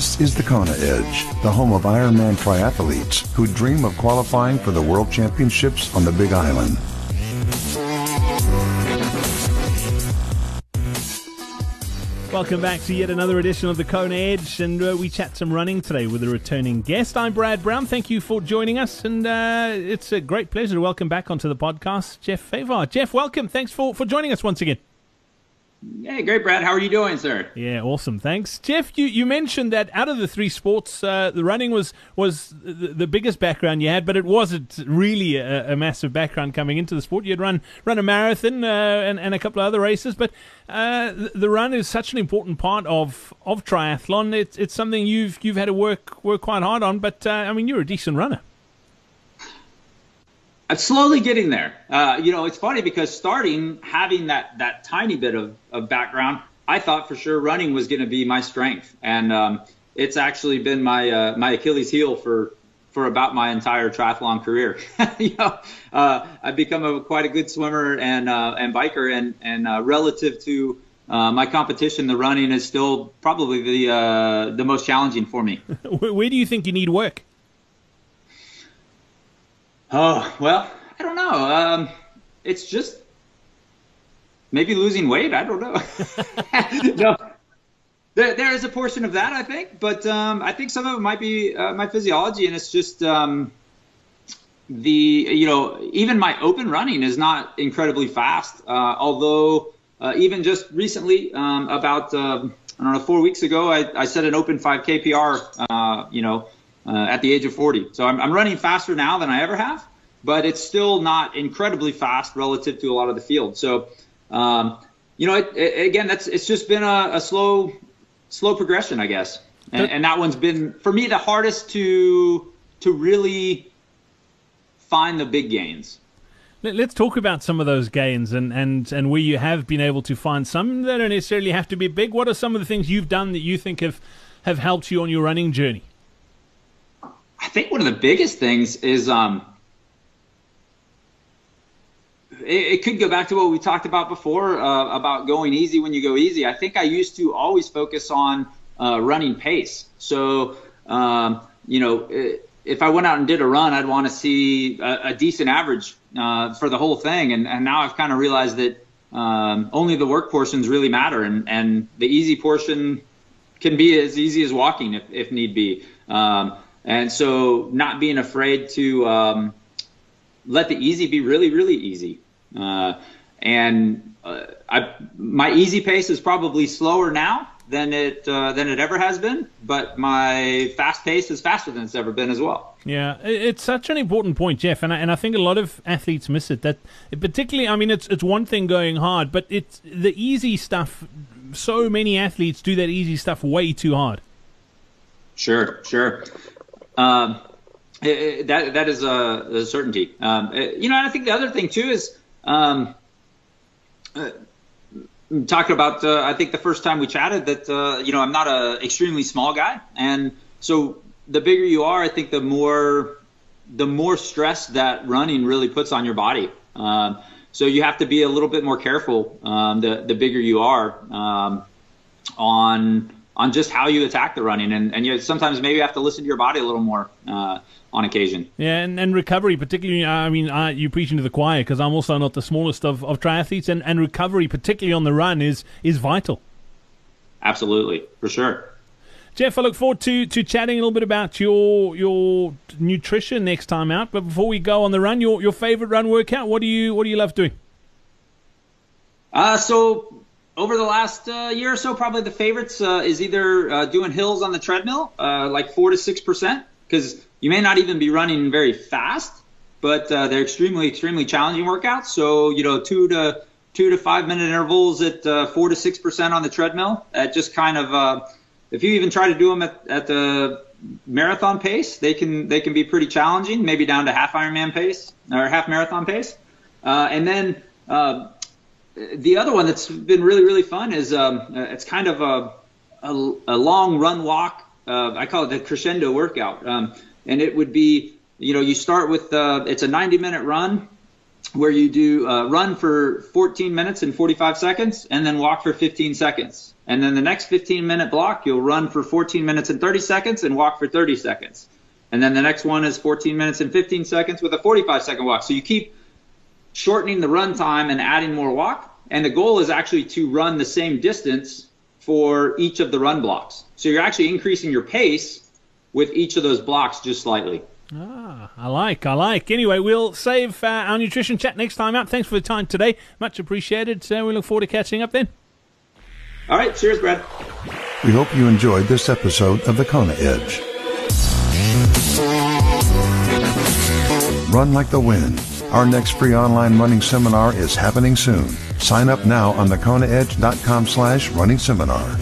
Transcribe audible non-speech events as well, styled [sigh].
This is the Kona Edge, the home of Ironman triathletes who dream of qualifying for the World Championships on the Big Island. Welcome back to yet another edition of the Kona Edge, and uh, we chat some running today with a returning guest. I'm Brad Brown. Thank you for joining us, and uh, it's a great pleasure to welcome back onto the podcast Jeff Fejfar. Jeff, welcome. Thanks for, for joining us once again. Hey, great, Brad. How are you doing, sir? Yeah, awesome. Thanks, Jeff. You you mentioned that out of the three sports, uh, the running was was the, the, biggest background you had, but it wasn't really a, a, massive background coming into the sport. You'd run run a marathon uh, and and a couple of other races, but uh, the, the, run is such an important part of of triathlon. It's it's something you've you've had to work work quite hard on. But uh, I mean, you're a decent runner. I'm slowly getting there. Uh, you know, it's funny because starting having that that tiny bit of, of background, I thought for sure running was going to be my strength, and um, it's actually been my uh, my Achilles heel for for about my entire triathlon career. [laughs] you know, uh, I've become a, quite a good swimmer and uh, and biker, and and uh, relative to uh, my competition, the running is still probably the uh, the most challenging for me. [laughs] Where do you think you need work? Oh well, I don't know. Um, it's just maybe losing weight. I don't know. [laughs] no, there, there is a portion of that, I think, but um, I think some of it might be uh, my physiology, and it's just um, the you know even my open running is not incredibly fast. Uh, although uh, even just recently, um, about uh, I don't know four weeks ago, I, I set an open 5K PR. Uh, you know uh, at the age of 40. So I'm, I'm running faster now than I ever have, but it's still not incredibly fast relative to a lot of the field. So, um, you know, it, it, again, that's it's just been a, a slow, slow progression, I guess. And, and, that one's been for me the hardest to to really find the big gains. Let's talk about some of those gains and, and, and where you have been able to find some that don't necessarily have to be big. What are some of the things you've done that you think have, have helped you on your running journey? I think one of the biggest things is um, it, it, could go back to what we talked about before uh, about going easy when you go easy. I think I used to always focus on uh, running pace. So, um, you know, if I went out and did a run, I'd want to see a, a decent average uh, for the whole thing. And, and now I've kind of realized that um, only the work portions really matter, and, and the easy portion can be as easy as walking if, if need be. Um, and so, not being afraid to um, let the easy be really, really easy. Uh, and uh, I, my easy pace is probably slower now than it uh, than it ever has been, but my fast pace is faster than it's ever been as well. Yeah, it's such an important point, Jeff, and I, and I think a lot of athletes miss it. That particularly, I mean, it's it's one thing going hard, but it's the easy stuff. So many athletes do that easy stuff way too hard. Sure, sure. Um, that that is a, a certainty. Um, it, you know, and I think the other thing too is um, uh, talking about. Uh, I think the first time we chatted that uh, you know I'm not a extremely small guy, and so the bigger you are, I think the more the more stress that running really puts on your body. Um, so you have to be a little bit more careful um, the the bigger you are um, on on just how you attack the running, and and you sometimes maybe have to listen to your body a little more uh, on occasion. Yeah, and, and recovery, particularly. I mean, uh, you preaching to the choir because I'm also not the smallest of, of triathletes, and, and recovery, particularly on the run, is is vital. Absolutely, for sure. Jeff, I look forward to, to chatting a little bit about your your nutrition next time out. But before we go on the run, your your favorite run workout, what do you what do you love doing? Uh, so over the last uh, year or so, probably the favorites uh, is either uh, doing hills on the treadmill, uh, like four to six percent, because you may not even be running very fast, but uh, they're extremely, extremely challenging workouts. So you know, two to two to five minute intervals at uh, four to six percent on the treadmill. At just kind of, if you even try to do them at, at the marathon pace, they can they can be pretty challenging, maybe down to half Ironman pace or half marathon pace, and then the other one that's been really really fun is um, it's kind of a, a, a long run walk. Uh, I call it the crescendo workout, um, and it would be you know you start with uh, it's a 90 minute run, where you do uh, run for 14 minutes and 45 seconds and then walk for 15 seconds. And then the next 15 minute block, you'll run for 14 minutes and 30 seconds and walk for 30 seconds. And then the next one is 14 minutes and 15 seconds with a 45 second walk. So you keep shortening the run time and adding more walk. And the goal is actually to run the same distance for each of the run blocks. So you're actually increasing your pace with each of those blocks just slightly. Ah, I like, I like. Anyway, we'll save uh, our nutrition chat next time out. Thanks for the time today. Much appreciated. So we look forward to catching up then. All right. Cheers, Brad. We hope you enjoyed this episode of the Kona Edge. Run Like the Wind. Our next free online running seminar is happening soon. Sign up now on thekonaedge.com slash running seminar.